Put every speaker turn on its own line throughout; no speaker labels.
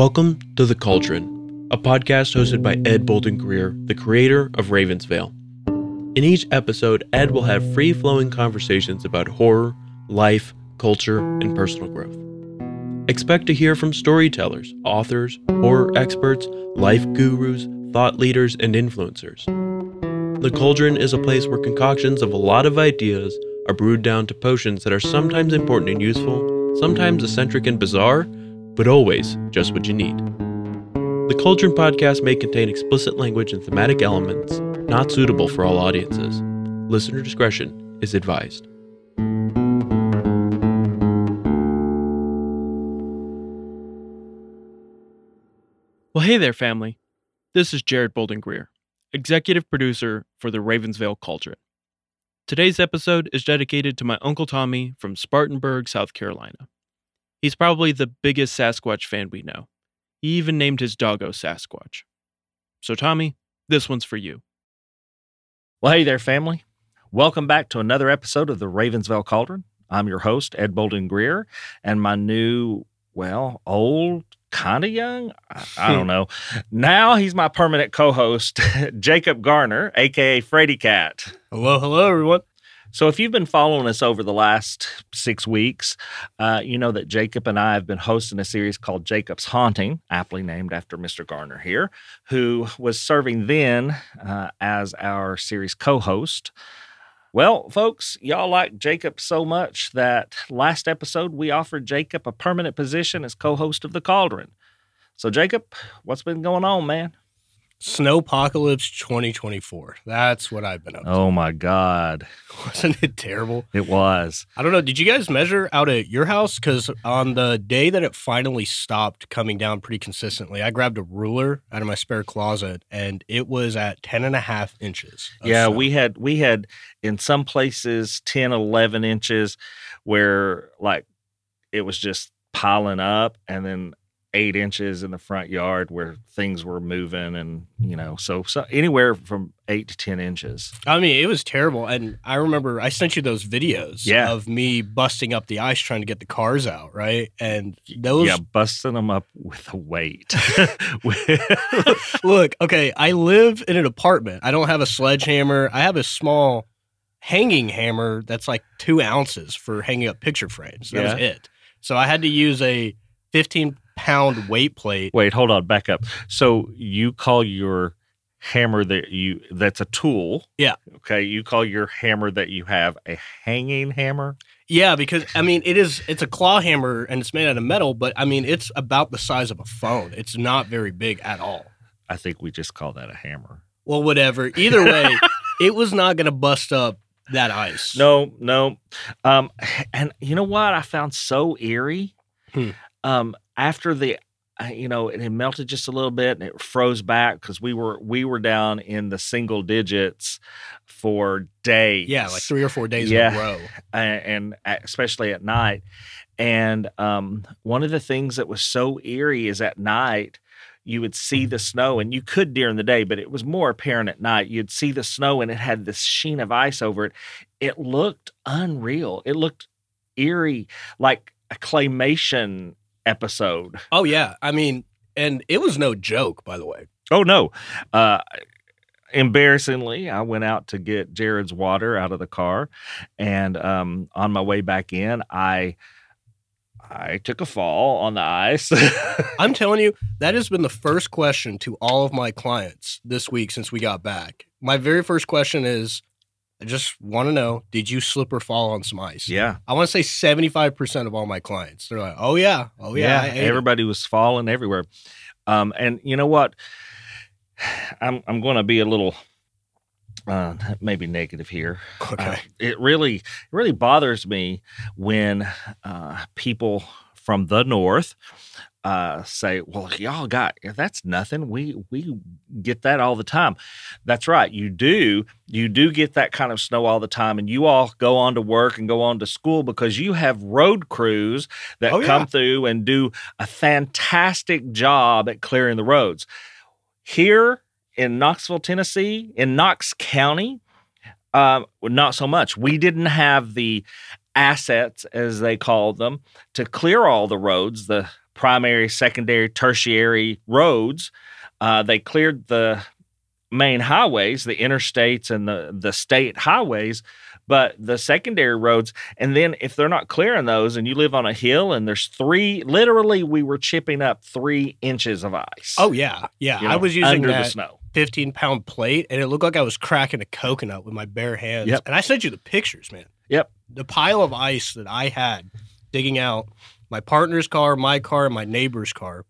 Welcome to The Cauldron, a podcast hosted by Ed Bolden Greer, the creator of Ravens Vail. In each episode, Ed will have free flowing conversations about horror, life, culture, and personal growth. Expect to hear from storytellers, authors, horror experts, life gurus, thought leaders, and influencers. The Cauldron is a place where concoctions of a lot of ideas are brewed down to potions that are sometimes important and useful, sometimes eccentric and bizarre, but always just what you need. The Cauldron podcast may contain explicit language and thematic elements not suitable for all audiences. Listener discretion is advised. Well, hey there, family. This is Jeryd Bolden Greer, executive producer for the Ravens Vail Cauldron. Today's episode is dedicated to my Uncle Tommy from Spartanburg, South Carolina. He's probably the biggest Sasquatch fan we know. He even named his doggo Sasquatch. So, Tommy, this one's for you.
Well, hey there, family. Welcome back to another episode of the Ravens Vail Cauldron. I'm your host, Ed Bolden Greer, and my new, well, old, kind of young, I, I don't know. Now he's my permanent co host, Jacob Garner, aka Freddy Cat.
Hello, hello, everyone.
So, if you've been following us over the last six weeks, uh, you know that Jacob and I have been hosting a series called Jacob's Haunting, aptly named after Mr. Garner here, who was serving then uh, as our series co host. Well, folks, y'all like Jacob so much that last episode we offered Jacob a permanent position as co host of The Cauldron. So, Jacob, what's been going on, man?
Snowpocalypse 2024. That's what I've been up to.
Oh, my God.
Wasn't it terrible?
It was.
I don't know. Did you guys measure out at your house? Because on the day that it finally stopped coming down pretty consistently, I grabbed a ruler out of my spare closet and it was at 10 and a half inches.
Yeah,
snow.
we had we had in some places 10, 11 inches where like it was just piling up and then eight inches in the front yard where things were moving and you know so, so anywhere from eight to ten inches
I mean, it was terrible. And I remember I sent you those videos
Yeah.
of me busting up the ice trying to get the cars out, right? And those
yeah busting them up with a weight
Look, okay, I live in an apartment. I don't have a sledgehammer. I have a small hanging hammer that's like two ounces for hanging up picture frames. That was it. So I had to use a 15 pound weight plate.
wait hold on back up so you call your hammer that you that's a tool
Yeah.
okay you call your hammer that you have a hanging hammer
Yeah, because I mean, it is, it's a claw hammer and it's made out of metal, but I mean, it's about the size of a phone. It's not very big at all.
i think we just call that a hammer
Well, whatever. Either way, it was not going to bust up that ice.
No, no. Um, and you know what I found so eerie?
Hmm.
Um, after the, uh, you know, it had melted just a little bit and it froze back because we were we were down in the single digits for days.
Yeah, like three or four days
Yeah.
in a row.
and, and especially at night. And um, one of the things that was so eerie is at night you would see the snow, and you could during the day, but it was more apparent at night. You'd see the snow, and it had this sheen of ice over it. It looked unreal. It looked eerie, like a claymation episode.
Oh, yeah. I mean, and it was no joke, by the way.
Oh no. Uh embarrassingly, I went out to get Jeryd's water out of the car and um on my way back in, I I took a fall on the ice.
I'm telling you, that has been the first question to all of my clients this week since we got back. My very first question is I just want to know, did you slip or fall on some ice?
yeah.
I want to say 75% of all my clients. They're like, oh, yeah. Oh, yeah. I ate it."
everybody was falling everywhere. Um and you know what? I'm I'm going to be a little uh maybe negative here.
Okay.
Uh, it really it really bothers me when uh, people from the north uh, say, "Well, y'all got that's nothing. We we get that all the time." That's right, you do. You do get that kind of snow all the time, and you all go on to work and go on to school because you have road crews that
Oh, yeah.
come through and do a fantastic job at clearing the roads. Here in Knoxville, Tennessee, in Knox County, um, not so much. We didn't have the assets, as they called them, to clear all the roads. The primary, secondary, tertiary roads. Uh, they cleared the main highways, the interstates and the the state highways, but the secondary roads. And then if they're not clearing those, and you live on a hill, and there's three, literally, we were chipping up three inches of ice.
Oh yeah, yeah.
you
I was using
under
that
the snow.
15 pound plate, and it looked like I was cracking a coconut with my bare hands.
Yep.
And I sent you the pictures, man.
Yep.
The pile of ice that I had digging out my partner's car, my car, and my neighbor's car.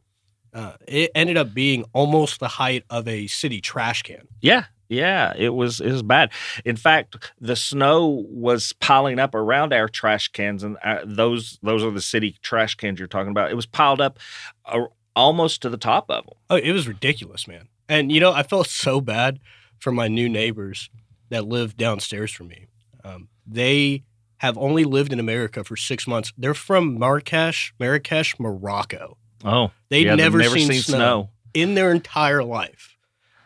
Uh, it ended up being almost the height of a city trash can.
Yeah, yeah, it was it was bad. In fact, the snow was piling up around our trash cans, and uh, those those are the city trash cans you're talking about. It was piled up uh, almost to the top of them.
Oh, it was ridiculous, man. And you know, I felt so bad for my new neighbors that live downstairs from me. Um, they have only lived in America for six months. They're from Marrakesh, Marrakesh, Morocco.
Oh,
They'd
yeah, they've
never, seen, snow,
snow.
in their entire life.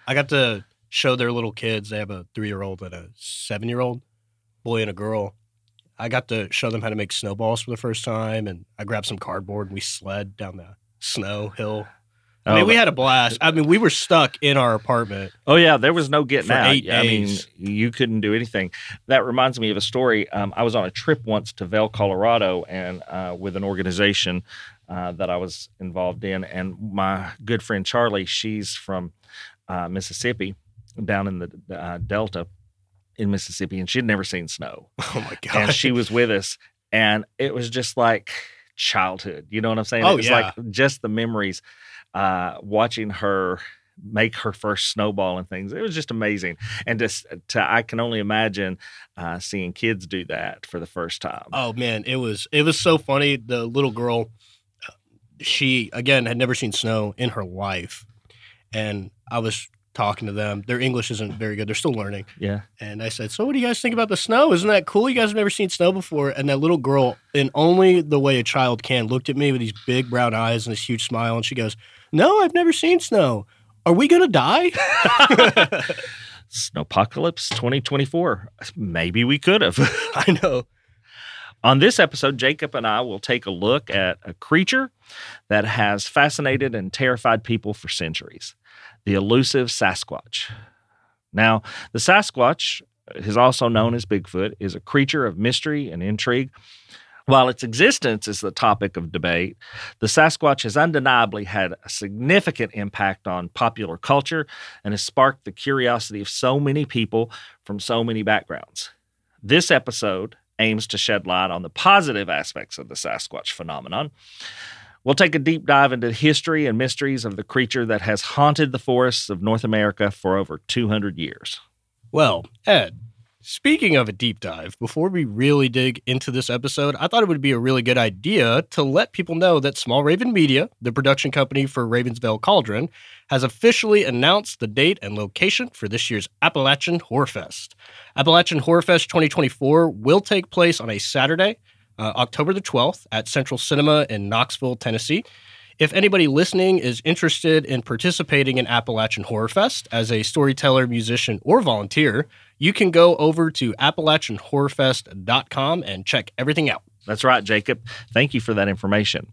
I got to show their little kids. They have a three year old and a seven year old boy and a girl. I got to show them how to make snowballs for the first time, and I grabbed some cardboard and we sled down the snow hill. I
Oh,
mean, we had a blast. I mean, we were stuck in our apartment.
Oh yeah, there was no getting out. I mean, you couldn't do anything. That reminds me of a story. Um, I was on a trip once to Vail, Colorado, and uh, with an organization uh, that I was involved in, and my good friend Charlie, she's from uh, Mississippi, down in the uh, Delta in Mississippi, and she'd never seen snow,
Oh my god!
and she was with us, and it was just like childhood. You know what I'm saying?
Oh,
it was
yeah.
like just the memories uh, watching her make her first snowball and things. It was just amazing, and just to I can only imagine uh, seeing kids do that for the first time.
Oh man, it was it was so funny. The little girl, uh, she again had never seen snow in her life, and I was talking to them. Their English isn't very good; they're still learning.
Yeah,
And I said, "So, what do you guys think about the snow? Isn't that cool? You guys have never seen snow before." And that little girl, in only the way a child can, looked at me with these big brown eyes and this huge smile, and she goes, "No, I've never seen snow. Are we gonna die?"
Snowpocalypse 2024. Maybe we could have.
I know.
On this episode, Jacob and I will take a look at a creature that has fascinated and terrified people for centuries the elusive Sasquatch. Now, the Sasquatch is also known as Bigfoot, is a creature of mystery and intrigue. While its existence is the topic of debate, the Sasquatch has undeniably had a significant impact on popular culture and has sparked the curiosity of so many people from so many backgrounds. This episode aims to shed light on the positive aspects of the Sasquatch phenomenon. We'll take a deep dive into the history and mysteries of the creature that has haunted the forests of North America for over 200 years.
Well, Ed, speaking of a deep dive, before we really dig into this episode, I thought it would be a really good idea to let people know that Small Raven Media, the production company for Ravens Vail Cauldron, has officially announced the date and location for this year's Appalachian Horror Fest. Appalachian Horror Fest 2024 will take place on a Saturday, uh, October the 12th, at Central Cinema in Knoxville, Tennessee. If anybody listening is interested in participating in Appalachian Horror Fest as a storyteller, musician, or volunteer, you can go over to AppalachianHorrorFest.com and check everything out.
That's right, Jacob. Thank you for that information.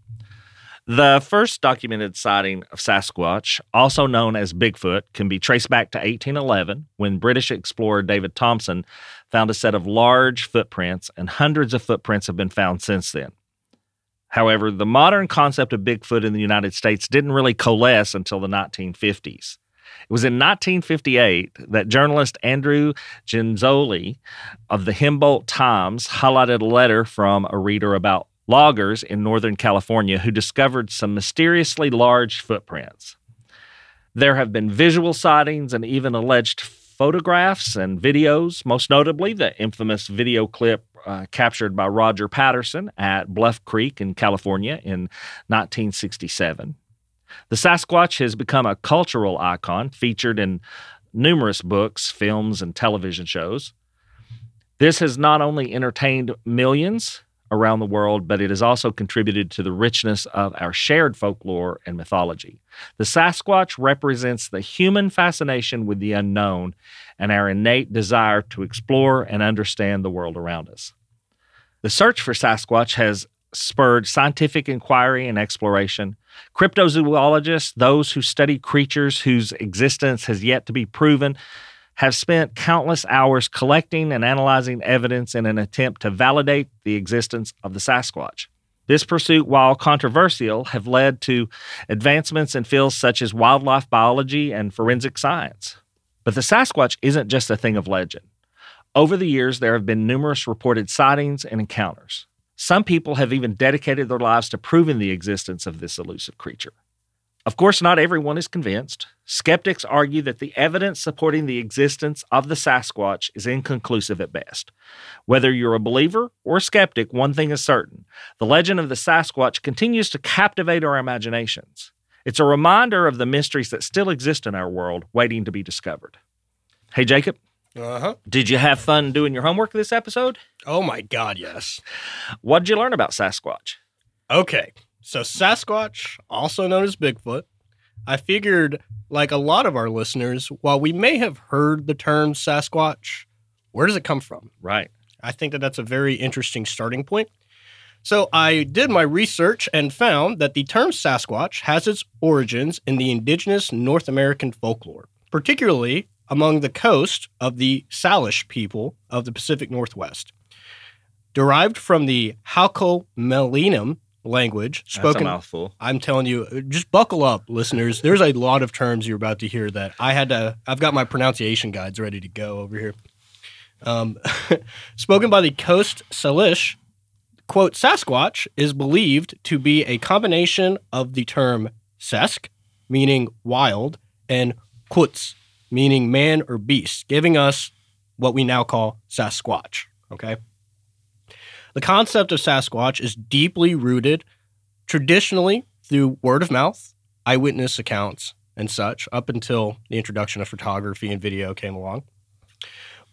The first documented sighting of Sasquatch, also known as Bigfoot, can be traced back to 1811 when British explorer David Thompson found a set of large footprints, and hundreds of footprints have been found since then. However, the modern concept of Bigfoot in the United States didn't really coalesce until the 1950s. It was in 1958 that journalist Andrew Genzoli of the Humboldt Times highlighted a letter from a reader about loggers in Northern California who discovered some mysteriously large footprints. There have been visual sightings and even alleged photographs and videos, most notably the infamous video clip uh, captured by Roger Patterson at Bluff Creek in California in 1967. The Sasquatch has become a cultural icon featured in numerous books, films, and television shows. This has not only entertained millions around the world, but it has also contributed to the richness of our shared folklore and mythology. The Sasquatch represents the human fascination with the unknown and our innate desire to explore and understand the world around us. The search for Sasquatch has spurred scientific inquiry and exploration, Cryptozoologists, those who study creatures whose existence has yet to be proven, have spent countless hours collecting and analyzing evidence in an attempt to validate the existence of the Sasquatch. This pursuit, while controversial, have led to advancements in fields such as wildlife biology and forensic science. But the Sasquatch isn't just a thing of legend. Over the years, there have been numerous reported sightings and encounters. Some people have even dedicated their lives to proving the existence of this elusive creature. Of course, not everyone is convinced. Skeptics argue that the evidence supporting the existence of the Sasquatch is inconclusive at best. Whether you're a believer or a skeptic, one thing is certain the legend of the Sasquatch continues to captivate our imaginations. It's a reminder of the mysteries that still exist in our world, waiting to be discovered. Hey, Jacob,
Uh huh.
did you have fun doing your homework this episode?
Oh my God, yes.
What did you learn about Sasquatch?
Okay, so Sasquatch, also known as Bigfoot, I figured, like a lot of our listeners, while we may have heard the term Sasquatch, where does it come from?
Right.
I think that that's a very interesting starting point. So I did my research and found that the term Sasquatch has its origins in the indigenous North American folklore, particularly among the coast of the Salish people of the Pacific Northwest. Derived from the Halkomelem language
That's a
spoken
mouthful.
I'm telling you, just buckle up, listeners. There's a lot of terms you're about to hear that I had to. I've got my pronunciation guides ready to go over here. Um, spoken by the Coast Salish, quote Sasquatch is believed to be a combination of the term sesk, meaning wild, and quts, meaning man or beast, giving us what we now call Sasquatch. Okay. The concept of Sasquatch is deeply rooted traditionally through word of mouth, eyewitness accounts, and such, up until the introduction of photography and video came along.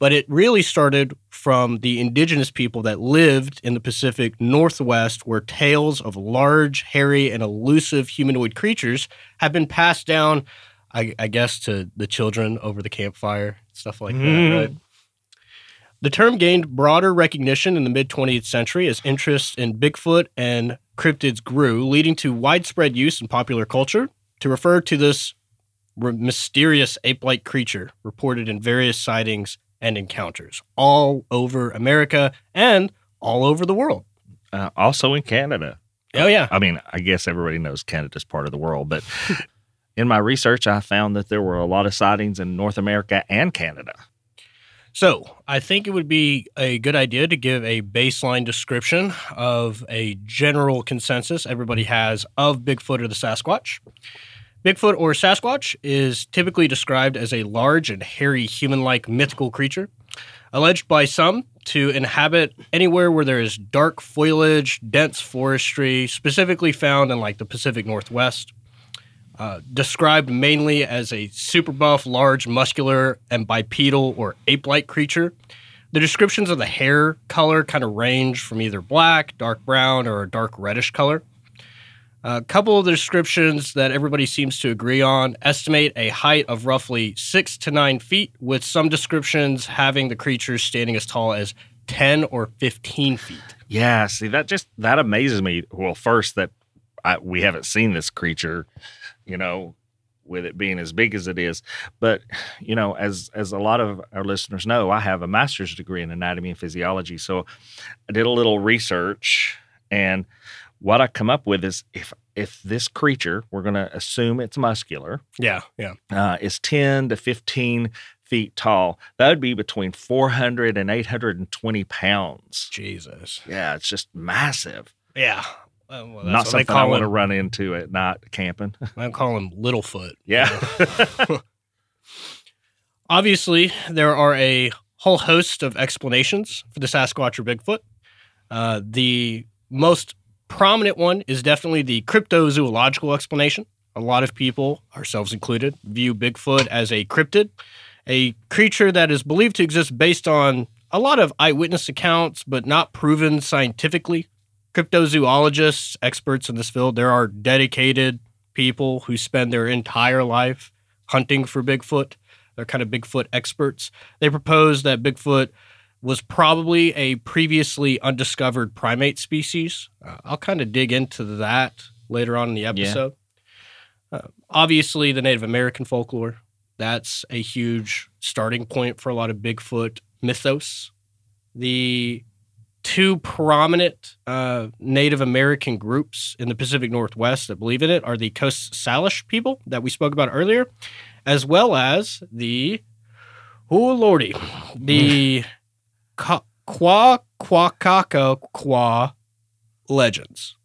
But it really started from the indigenous people that lived in the Pacific Northwest, where tales of large, hairy, and elusive humanoid creatures have been passed down, I, I guess, to the children over the campfire, stuff like
Mm.
that, right? The term gained broader recognition in the mid 20th century as interest in Bigfoot and cryptids grew, leading to widespread use in popular culture to refer to this mysterious ape like creature reported in various sightings and encounters all over America and all over the world.
Uh, also in Canada.
Oh, yeah.
I mean, I guess everybody knows Canada's part of the world, but in my research, I found that there were a lot of sightings in North America and Canada.
So, I think it would be a good idea to give a baseline description of a general consensus everybody has of Bigfoot or the Sasquatch. Bigfoot or Sasquatch is typically described as a large and hairy human like mythical creature, alleged by some to inhabit anywhere where there is dark foliage, dense forestry, specifically found in like the Pacific Northwest. Uh, described mainly as a super buff, large, muscular, and bipedal or ape like creature. The descriptions of the hair color kind of range from either black, dark brown, or a dark reddish color. A couple of the descriptions that everybody seems to agree on estimate a height of roughly six to nine feet, with some descriptions having the creature standing as tall as 10 or 15 feet.
Yeah, see that just that amazes me. Well, first that I, we haven't seen this creature, you know, with it being as big as it is. But you know, as as a lot of our listeners know, I have a master's degree in anatomy and physiology, so I did a little research, and what I come up with is if if this creature, we're going to assume it's muscular,
Yeah, yeah.
uh, is 10 to 15 feet tall. That would be between 400 and 820 pounds.
Jesus.
Yeah, it's just massive.
Yeah. Uh, well,
Not something I want to run into at night camping.
I call him Littlefoot.
Yeah.
Obviously, there are a whole host of explanations for the Sasquatch or Bigfoot. Uh, the most prominent one is definitely the cryptozoological explanation. A lot of people, ourselves included, view Bigfoot as a cryptid, a creature that is believed to exist based on a lot of eyewitness accounts, but not proven scientifically. Cryptozoologists, experts in this field, there are dedicated people who spend their entire life hunting for Bigfoot. They're kind of Bigfoot experts. They propose that Bigfoot was probably a previously undiscovered primate species. Uh, I'll kind of dig into that later on in the episode. Uh, obviously, the Native American folklore. That's a huge starting point for a lot of Bigfoot mythos. The two prominent uh, Native American groups in the Pacific Northwest that believe in it are the Coast Salish people that we spoke about earlier, as well as the oh lordy, the Ka- Kwa Kwakaka Kwa legends.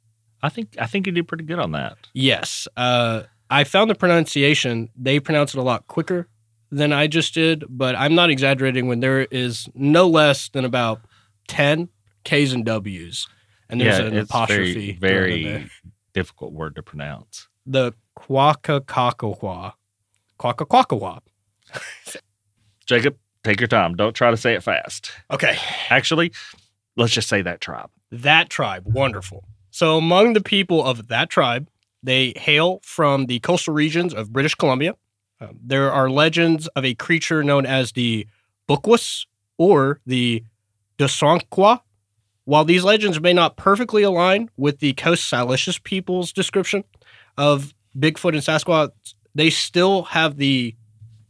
I think I think you did pretty good on that.
Yes, uh, I found the pronunciation. They pronounce it a lot quicker than I just did, but I'm not exaggerating when there is no less than about ten K's and W's, and there's
yeah,
an apostrophe.
very,
thrown in there.
very difficult word to pronounce.
the Quackakakwa. Quackakakwa.
Jacob, take your time. Don't try to say it fast.
Okay.
Actually, let's just say that tribe.
That tribe, wonderful. So, among the people of that tribe, they hail from the coastal regions of British Columbia. Um, there are legends of a creature known as the Bukwas or the Dosonqua. While these legends may not perfectly align with the Coast Salishes people's description of Bigfoot and Sasquatch, they still have the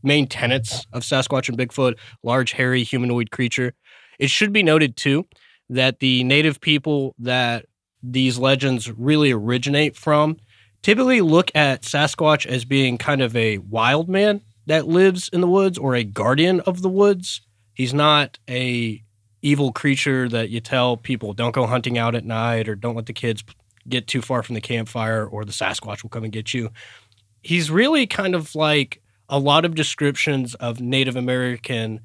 main tenets of Sasquatch and Bigfoot large, hairy, humanoid creature. It should be noted, too, that the native people that these legends really originate from typically look at Sasquatch as being kind of a wild man that lives in the woods or a guardian of the woods. He's not a evil creature that you tell people don't go hunting out at night or don't let the kids get too far from the campfire or the Sasquatch will come and get you. He's really kind of like a lot of descriptions of Native American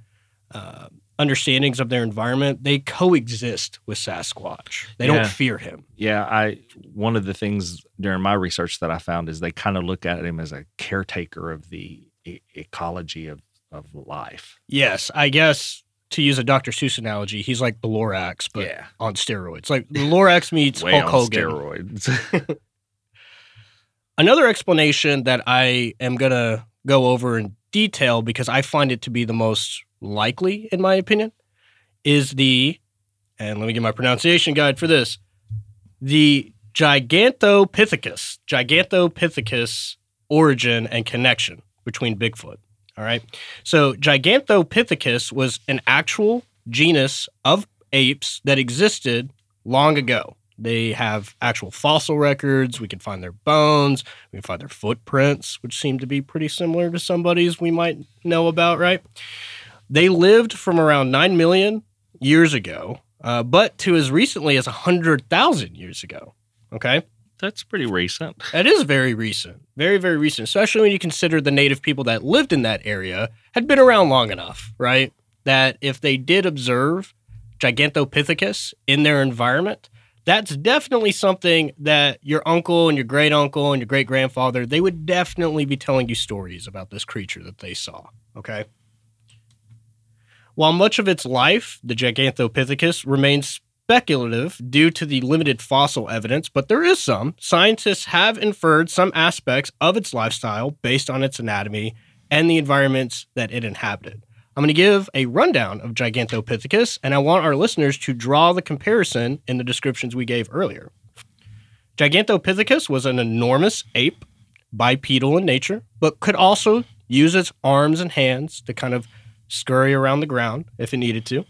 uh, understandings of their environment. They coexist with Sasquatch. They
Yeah.
don't fear him.
Yeah, I one of the things during my research that I found is they kind of look at him as a caretaker of the e- ecology of of life.
Yes, I guess to use a Dr. Seuss analogy, he's like the Lorax, but
yeah,
on steroids. Like the Lorax meets
way
Hulk
on
Hogan.
steroids.
Another explanation that I am going to go over in detail because I find it to be the most likely, in my opinion, is the, and let me get my pronunciation guide for this, the Gigantopithecus, Gigantopithecus origin and connection between Bigfoot. All right. So Gigantopithecus was an actual genus of apes that existed long ago. They have actual fossil records. We can find their bones. We can find their footprints, which seem to be pretty similar to somebody's we might know about, right? They lived from around 9 million years ago, uh, but to as recently as 100,000 years ago. Okay.
That's pretty recent.
That is very recent. Very, very recent, especially when you consider the native people that lived in that area had been around long enough, right? That if they did observe Gigantopithecus in their environment, that's definitely something that your uncle and your great uncle and your great grandfather, they would definitely be telling you stories about this creature that they saw. Okay. While much of its life, the Gigantopithecus, remains speculative due to the limited fossil evidence, but there is some. Scientists have inferred some aspects of its lifestyle based on its anatomy and the environments that it inhabited. I'm going to give a rundown of Gigantopithecus, and I want our listeners to draw the comparison in the descriptions we gave earlier. Gigantopithecus was an enormous ape, bipedal in nature, but could also use its arms and hands to kind of scurry around the ground if it needed to.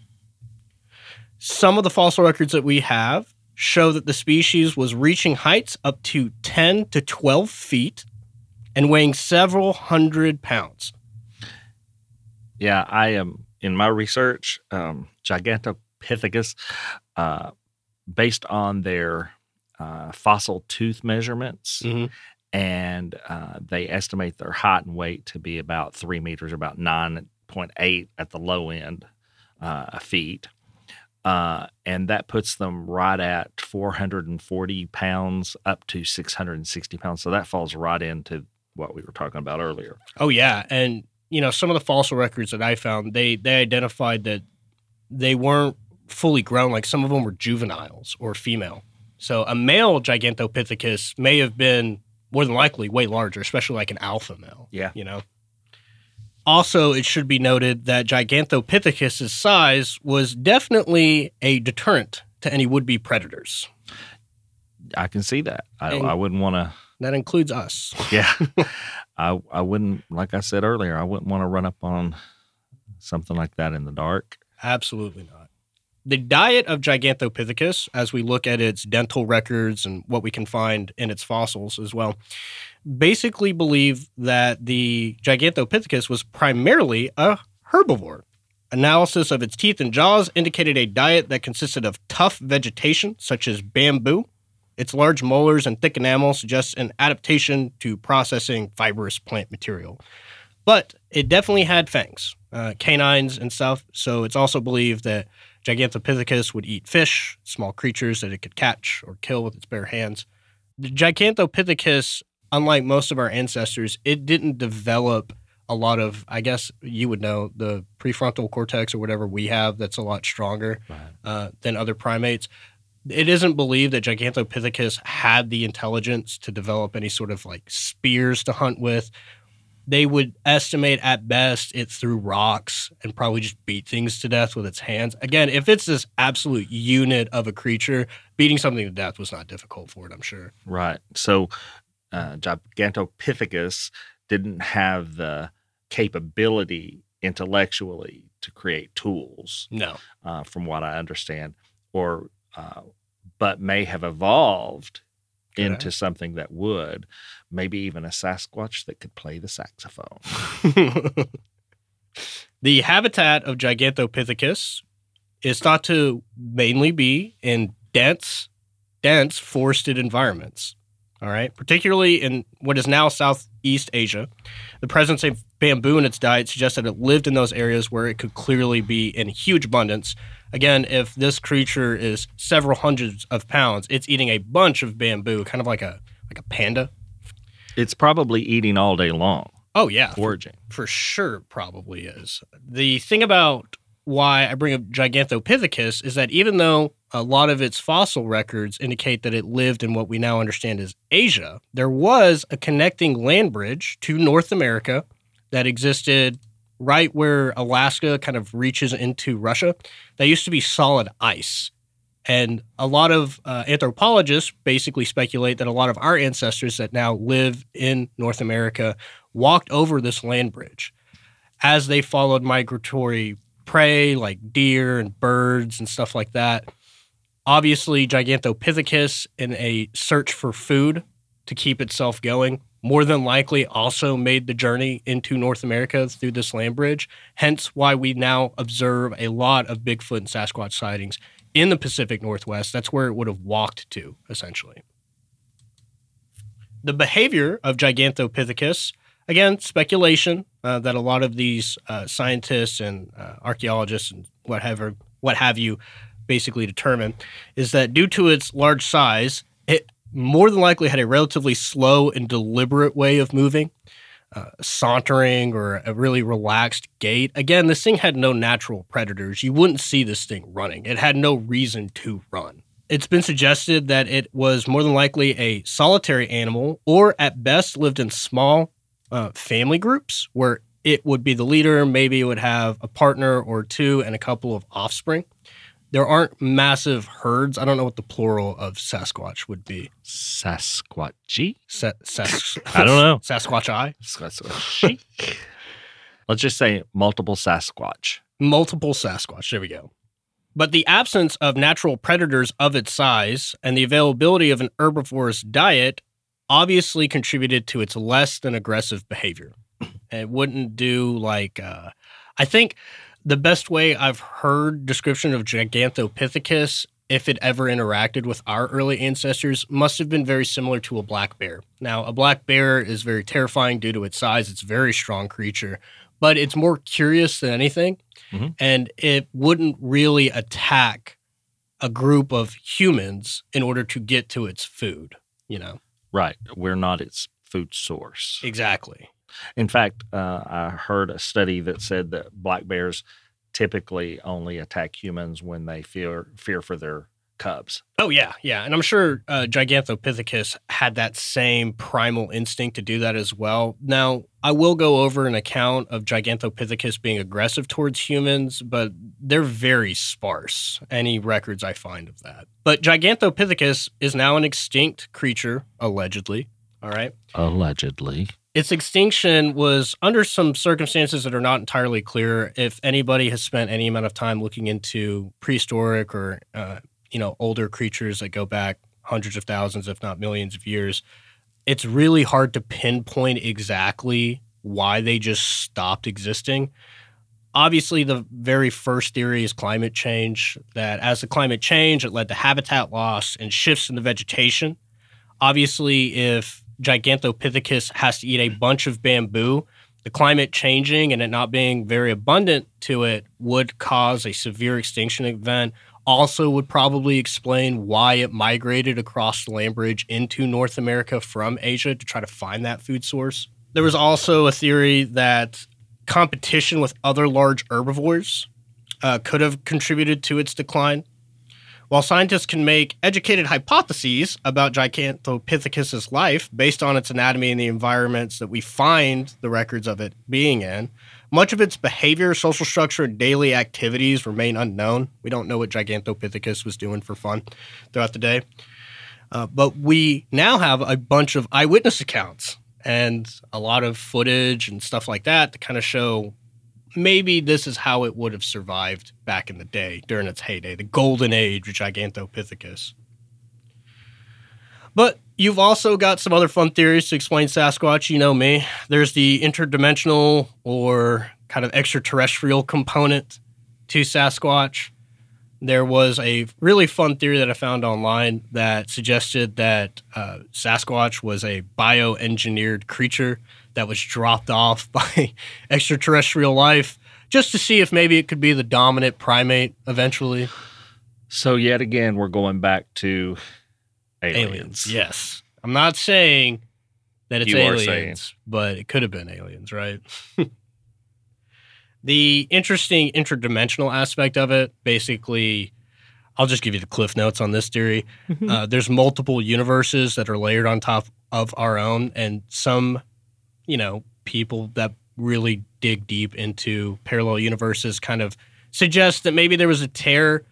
Some of the fossil records that we have show that the species was reaching heights up to 10 to 12 feet and weighing several hundred pounds.
Yeah, I am in my research. Um, Gigantopithecus, uh, based on their uh, fossil tooth measurements,
Mhm.
and uh, they estimate their height and weight to be about three meters, or about nine point eight at the low end uh, feet. Uh, and that puts them right at 440 pounds up to 660 pounds. So that falls right into what we were talking about earlier.
Oh yeah, and you know some of the fossil records that I found, they they identified that they weren't fully grown. Like some of them were juveniles or female. So a male Gigantopithecus may have been more than likely way larger, especially like an alpha male.
Yeah.
you know. Also, it should be noted that Gigantopithecus's size was definitely a deterrent to any would-be predators.
I can see that. I, I wouldn't want to.
That includes us.
Yeah, I I wouldn't. Like I said earlier, I wouldn't want to run up on something like that in the dark.
Absolutely not. The diet of Gigantopithecus, as we look at its dental records and what we can find in its fossils as well, basically believe that the Gigantopithecus was primarily a herbivore. Analysis of its teeth and jaws indicated a diet that consisted of tough vegetation, such as bamboo. Its large molars and thick enamel suggests an adaptation to processing fibrous plant material. But it definitely had fangs, uh, canines and stuff. So it's also believed that Gigantopithecus would eat fish, small creatures that it could catch or kill with its bare hands. The Gigantopithecus, unlike most of our ancestors, it didn't develop a lot of, I guess you would know, the prefrontal cortex or whatever we have that's a lot stronger
Right.
uh, than other primates. It isn't believed that Gigantopithecus had the intelligence to develop any sort of like spears to hunt with. They would estimate at best it threw rocks and probably just beat things to death with its hands. Again, if it's this absolute unit of a creature, beating something to death was not difficult for it, I'm sure.
Right. So, uh, Gigantopithecus didn't have the capability intellectually to create tools,
No.
uh, from what I understand, or uh, but may have evolved into something that would, maybe even a Sasquatch that could play the saxophone.
the habitat of Gigantopithecus is thought to mainly be in dense, dense forested environments. All right, particularly in what is now Southeast Asia, the presence of bamboo in its diet suggests that it lived in those areas where it could clearly be in huge abundance. Again, if this creature is several hundreds of pounds, it's eating a bunch of bamboo, kind of like a like a panda.
It's probably eating all day long,
Oh yeah,
foraging.
for sure probably is. The thing about why I bring up Gigantopithecus is that even though a lot of its fossil records indicate that it lived in what we now understand as Asia, there was a connecting land bridge to North America that existed right where Alaska kind of reaches into Russia. That used to be solid ice. And a lot of uh, anthropologists basically speculate that a lot of our ancestors that now live in North America walked over this land bridge as they followed migratory prey like deer and birds and stuff like that. Obviously, Gigantopithecus, in a search for food to keep itself going, more than likely also made the journey into North America through this land bridge. Hence, why we now observe a lot of Bigfoot and Sasquatch sightings in the Pacific Northwest. That's where it would have walked to, essentially. The behavior of Gigantopithecus again, speculation uh, that a lot of these uh, scientists and uh, archaeologists and whatever, what have you, basically determine is that due to its large size, it more than likely had a relatively slow and deliberate way of moving, uh, sauntering or a really relaxed gait. Again, this thing had no natural predators. You wouldn't see this thing running. It had no reason to run. It's been suggested that it was more than likely a solitary animal, or at best lived in small uh, family groups where it would be the leader. Maybe it would have a partner or two and a couple of offspring. There aren't massive herds. I don't know what the plural of Sasquatch would be.
Sasquatchy?
Sa- sas-
I don't know.
Sasquatch eye.
Sasquatchy? Let's just say multiple Sasquatch.
multiple Sasquatch. There we go. But the absence of natural predators of its size and the availability of an herbivorous diet obviously contributed to its less than aggressive behavior. It wouldn't do like, uh, I think the best way I've heard description of Gigantopithecus, if it ever interacted with our early ancestors, must have been very similar to a black bear. Now, a black bear is very terrifying due to its size. It's a very strong creature, but it's more curious than anything.
Mhm.
And it wouldn't really attack a group of humans in order to get to its food, you know?
Right. We're not its food source.
Exactly.
In fact, uh, I heard a study that said that black bears typically only attack humans when they fear fear for their cubs.
Oh yeah, yeah, and I'm sure uh, Gigantopithecus had that same primal instinct to do that as well. Now, I will go over an account of Gigantopithecus being aggressive towards humans, but they're very sparse. Any records I find of that. But Gigantopithecus is now an extinct creature, allegedly. All right.
Allegedly.
Its extinction was under some circumstances that are not entirely clear. If anybody has spent any amount of time looking into prehistoric or uh, you know older creatures that go back hundreds of thousands, if not millions of years, it's really hard to pinpoint exactly why they just stopped existing. Obviously, the very first theory is climate change. That as the climate changed, it led to habitat loss and shifts in the vegetation. Obviously, if Gigantopithecus has to eat a bunch of bamboo, the climate changing and it not being very abundant to it would cause a severe extinction event. Also, would probably explain why it migrated across the land bridge into North America from Asia to try to find that food source. There was also a theory that competition with other large herbivores uh, could have contributed to its decline. While scientists can make educated hypotheses about Gigantopithecus's life based on its anatomy and the environments that we find the records of it being in, much of its behavior, social structure, and daily activities remain unknown. We don't know what Gigantopithecus was doing for fun throughout the day. Uh, but we now have a bunch of eyewitness accounts and a lot of footage and stuff like that to kind of show maybe this is how it would have survived back in the day during its heyday, the golden age of Gigantopithecus. But you've also got some other fun theories to explain Sasquatch. You know me. There's the interdimensional or kind of extraterrestrial component to Sasquatch. There was a really fun theory that I found online that suggested that uh, Sasquatch was a bioengineered creature that was dropped off by extraterrestrial life just to see if maybe it could be the dominant primate eventually.
So yet again, we're going back to aliens.
Aliens, yes. I'm not saying that it's
You
aliens,
saying.
but it could have been aliens, right? the interesting interdimensional aspect of it, basically, I'll just give you the cliff notes on this theory. Uh, there's multiple universes that are layered on top of our own, and some, you know, people that really dig deep into parallel universes kind of suggest that maybe there was a tear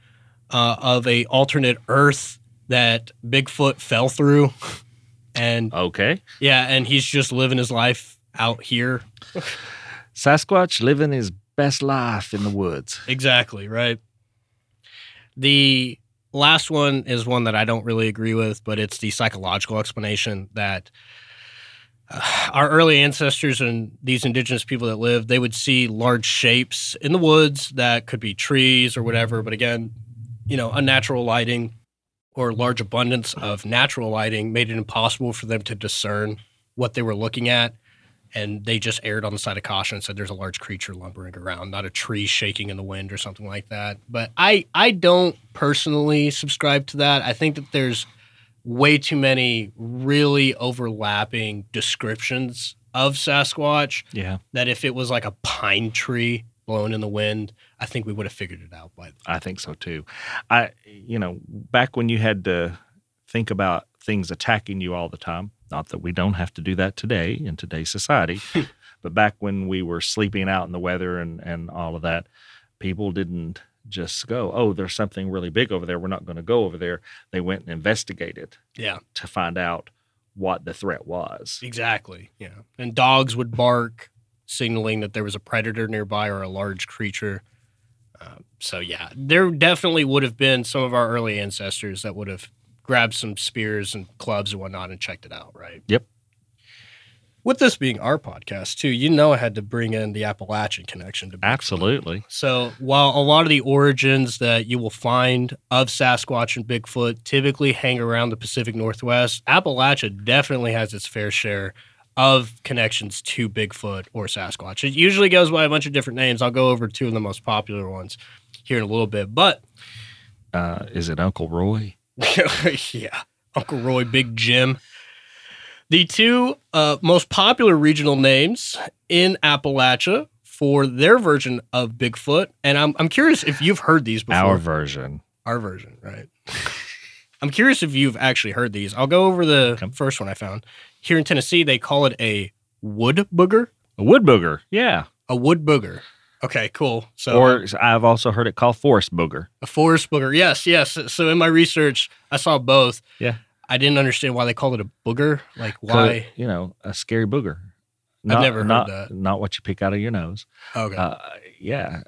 uh, of a alternate Earth that Bigfoot fell through, and
Okay.
yeah, and he's just living his life out here.
Sasquatch living his best life in the woods.
Exactly, right. The last one is one that I don't really agree with, but it's the psychological explanation that our early ancestors and these indigenous people that lived, they would see large shapes in the woods that could be trees or whatever. But again, you know, unnatural lighting or large abundance of natural lighting made it impossible for them to discern what they were looking at. And they just erred on the side of caution and said there's a large creature lumbering around, not a tree shaking in the wind or something like that. But I, I don't personally subscribe to that. I think that there's way too many really overlapping descriptions of Sasquatch
Yeah.
that if it was like a pine tree blowing in the wind, I think we would have figured it out by
I think so too. I, you know, back when you had to think about things attacking you all the time, not that we don't have to do that today in today's society, but back when we were sleeping out in the weather and, and all of that, people didn't just go, oh, there's something really big over there. We're not going to go over there. They went and investigated
Yeah,
to find out what the threat was.
exactly. Yeah. And dogs would bark, signaling that there was a predator nearby or a large creature. Um, so, yeah, there definitely would have been some of our early ancestors that would have grabbed some spears and clubs and whatnot and checked it out, right?
Yep.
With this being our podcast, too, you know I had to bring in the Appalachian connection to Bigfoot.
Absolutely.
So, while a lot of the origins that you will find of Sasquatch and Bigfoot typically hang around the Pacific Northwest, Appalachia definitely has its fair share of connections to Bigfoot or Sasquatch. It usually goes by a bunch of different names. I'll go over two of the most popular ones here in a little bit. But
Uh, is it Uncle Roy?
yeah, Uncle Roy, Big Jim. The two uh, most popular regional names in Appalachia for their version of Bigfoot, and I'm I'm curious if you've heard these before.
Our version.
Our version, right? I'm curious if you've actually heard these. I'll go over the
Okay.
first one I found. Here in Tennessee, they call it a wood booger.
A wood booger. Yeah.
A wood booger. Okay, cool. So
or I've also heard it called forest booger.
a forest booger. Yes, yes. So in my research, I saw both.
Yeah.
I didn't understand why they called it a booger. Like why?
You know, a scary booger.
Not, I've never heard
not,
that.
Not what you pick out of your nose.
Okay.
Uh, yeah,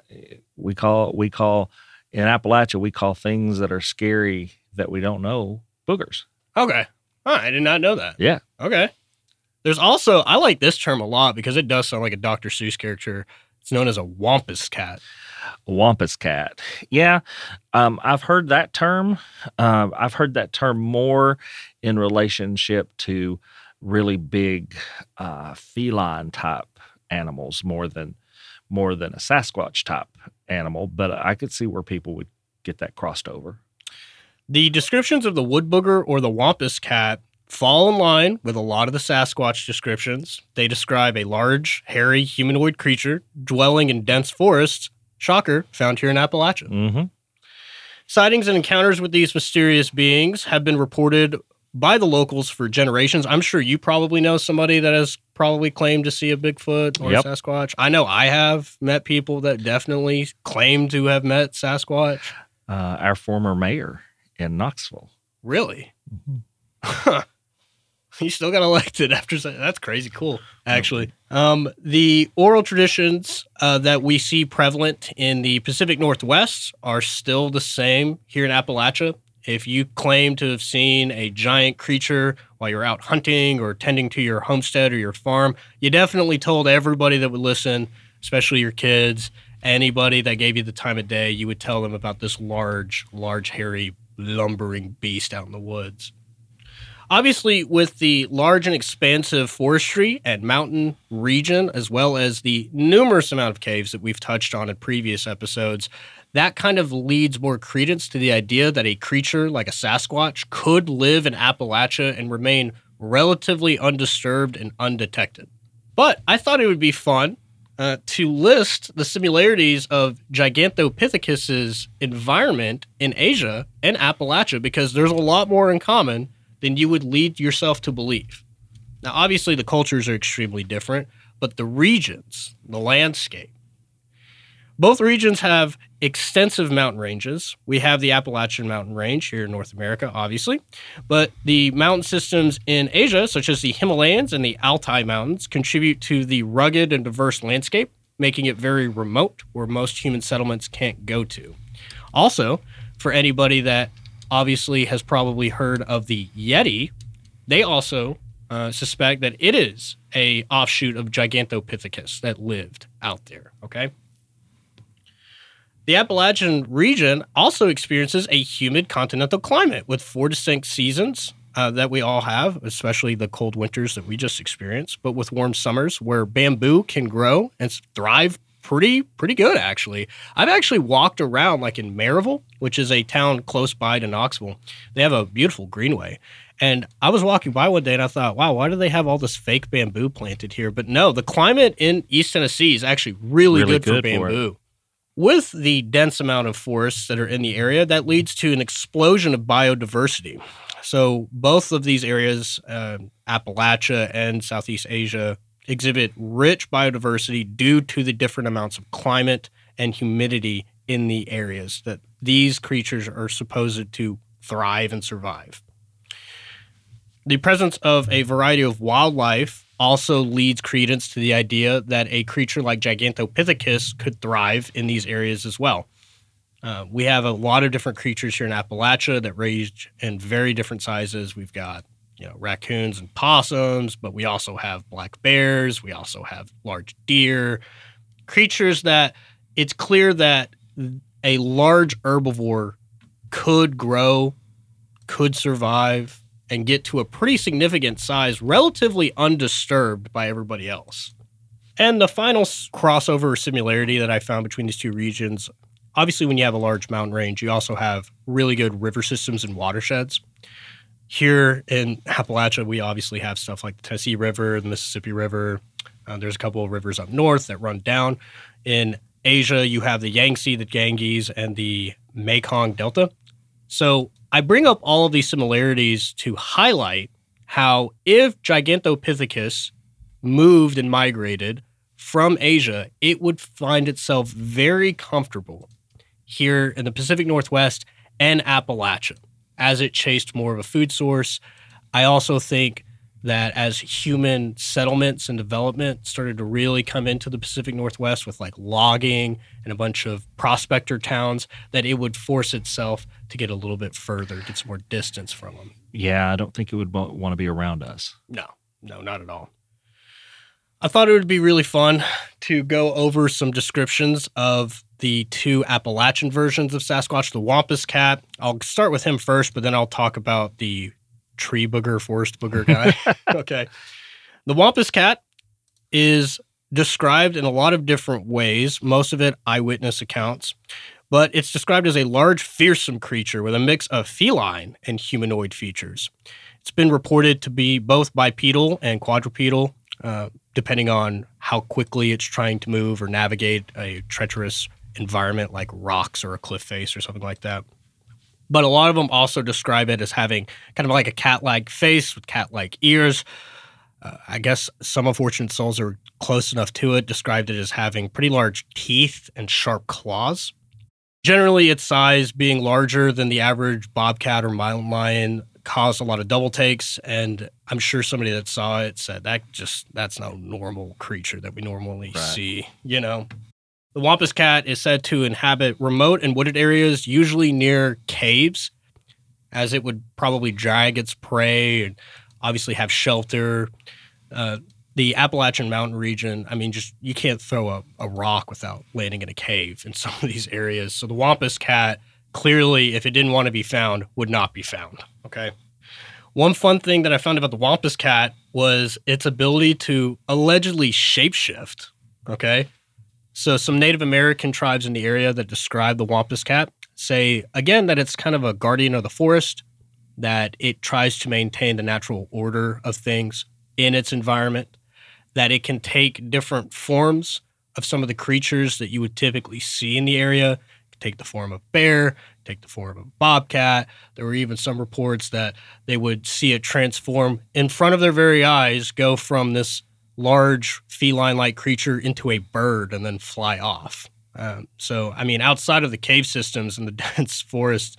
we call we call in Appalachia we call things that are scary that we don't know boogers.
okay. Huh, I did not know that.
Yeah.
Okay. There's also I like this term a lot because it does sound like a Dr. Seuss character. It's known as a wampus cat.
Wampus cat. Yeah, um, I've heard that term. Uh, I've heard that term more in relationship to really big uh, feline type animals more than more than a Sasquatch type animal. But I could see where people would get that crossed over.
The descriptions of the wood booger or the wampus cat fall in line with a lot of the Sasquatch descriptions. They describe a large, hairy humanoid creature dwelling in dense forests, shocker, found here in Appalachia.
Mm-hmm.
Sightings and encounters with these mysterious beings have been reported by the locals for generations. I'm sure you probably know somebody that has probably claimed to see a Bigfoot or
Yep.
a Sasquatch. I know I have met people that definitely claim to have met Sasquatch.
Uh, our former mayor in Knoxville.
Really?
Mhm.
He still got elected after that's crazy cool actually. Um, the oral traditions uh, that we see prevalent in the Pacific Northwest are still the same here in Appalachia. If you claim to have seen a giant creature while you're out hunting or tending to your homestead or your farm, you definitely told everybody that would listen, especially your kids, anybody that gave you the time of day, you would tell them about this large, large, hairy, lumbering beast out in the woods. Obviously, with the large and expansive forestry and mountain region, as well as the numerous amount of caves that we've touched on in previous episodes, that kind of leads more credence to the idea that a creature like a Sasquatch could live in Appalachia and remain relatively undisturbed and undetected. But I thought it would be fun uh, to list the similarities of Gigantopithecus's environment in Asia and Appalachia because there's a lot more in common than you would lead yourself to believe. Now, obviously, the cultures are extremely different, but the regions, the landscape, both regions have extensive mountain ranges. We have the Appalachian Mountain Range here in North America, obviously, but the mountain systems in Asia, such as the Himalayas and the Altai Mountains, contribute to the rugged and diverse landscape, making it very remote where most human settlements can't go to. Also, for anybody that obviously has probably heard of the Yeti, they also uh, suspect that it is a offshoot of Gigantopithecus that lived out there. Okay. The Appalachian region also experiences a humid continental climate with four distinct seasons uh, that we all have, especially the cold winters that we just experienced, but with warm summers where bamboo can grow and thrive pretty pretty good actually. I've actually walked around like in Maryville, which is a town close by to Knoxville. They have a beautiful greenway. And I was walking by one day and I thought, wow, why do they have all this fake bamboo planted here? But no, the climate in East Tennessee is actually really,
Really
good, for
good for
bamboo. With the dense amount of forests that are in the area, that leads to an explosion of biodiversity. So, both of these areas, uh, Appalachia and Southeast Asia, exhibit rich biodiversity due to the different amounts of climate and humidity in the areas that these creatures are supposed to thrive and survive. The presence of a variety of wildlife also leads credence to the idea that a creature like Gigantopithecus could thrive in these areas as well. Uh, we have a lot of different creatures here in Appalachia that range in very different sizes. We've got you know raccoons and possums, but we also have black bears. We also have large deer, creatures that it's clear that a large herbivore could grow, could survive, and get to a pretty significant size, relatively undisturbed by everybody else. And the final crossover similarity that I found between these two regions obviously, when you have a large mountain range, you also have really good river systems and watersheds. Here in Appalachia, we obviously have stuff like the Tennessee River, the Mississippi River. Uh, there's a couple of rivers up north that run down. In Asia, you have the Yangtze, the Ganges, and the Mekong Delta. So I bring up all of these similarities to highlight how if Gigantopithecus moved and migrated from Asia, it would find itself very comfortable here in the Pacific Northwest and Appalachia as it chased more of a food source. I also think that as human settlements and development started to really come into the Pacific Northwest with like logging and a bunch of prospector towns, that it would force itself to get a little bit further, get some more distance from them.
Yeah, I don't think it would want to be around us.
No, no, not at all. I thought it would be really fun to go over some descriptions of the two Appalachian versions of Sasquatch, the Wampus Cat. I'll start with him first, but then I'll talk about the tree booger, forest booger guy. okay. The Wampus Cat is described in a lot of different ways, most of it eyewitness accounts, but it's described as a large, fearsome creature with a mix of feline and humanoid features. It's been reported to be both bipedal and quadrupedal, uh, depending on how quickly it's trying to move or navigate a treacherous environment like rocks or a cliff face or something like that. But a lot of them also describe it as having kind of like a cat like face with cat like ears. Uh, I guess some unfortunate souls are close enough to it, described it as having pretty large teeth and sharp claws. Generally, its size being larger than the average bobcat or mountain lion caused a lot of double takes. And I'm sure somebody that saw it said that just that's not a normal creature that we normally right. see, you know. The Wampus cat is said to inhabit remote and wooded areas, usually near caves, as it would probably drag its prey and obviously have shelter. Uh, the Appalachian mountain region, I mean, just you can't throw a, a rock without landing in a cave in some of these areas. So the Wampus cat, clearly, if it didn't want to be found, would not be found. Okay. One fun thing that I found about the Wampus cat was its ability to allegedly shapeshift. Okay. So, some Native American tribes in the area that describe the Wampus cat say, again, that it's kind of a guardian of the forest, that it tries to maintain the natural order of things in its environment, that it can take different forms of some of the creatures that you would typically see in the area. Take the form of bear, take the form of bobcat. There were even some reports that they would see it transform in front of their very eyes, go from this large feline like creature into a bird and then fly off. Um, so, I mean, outside of the cave systems and the dense forest,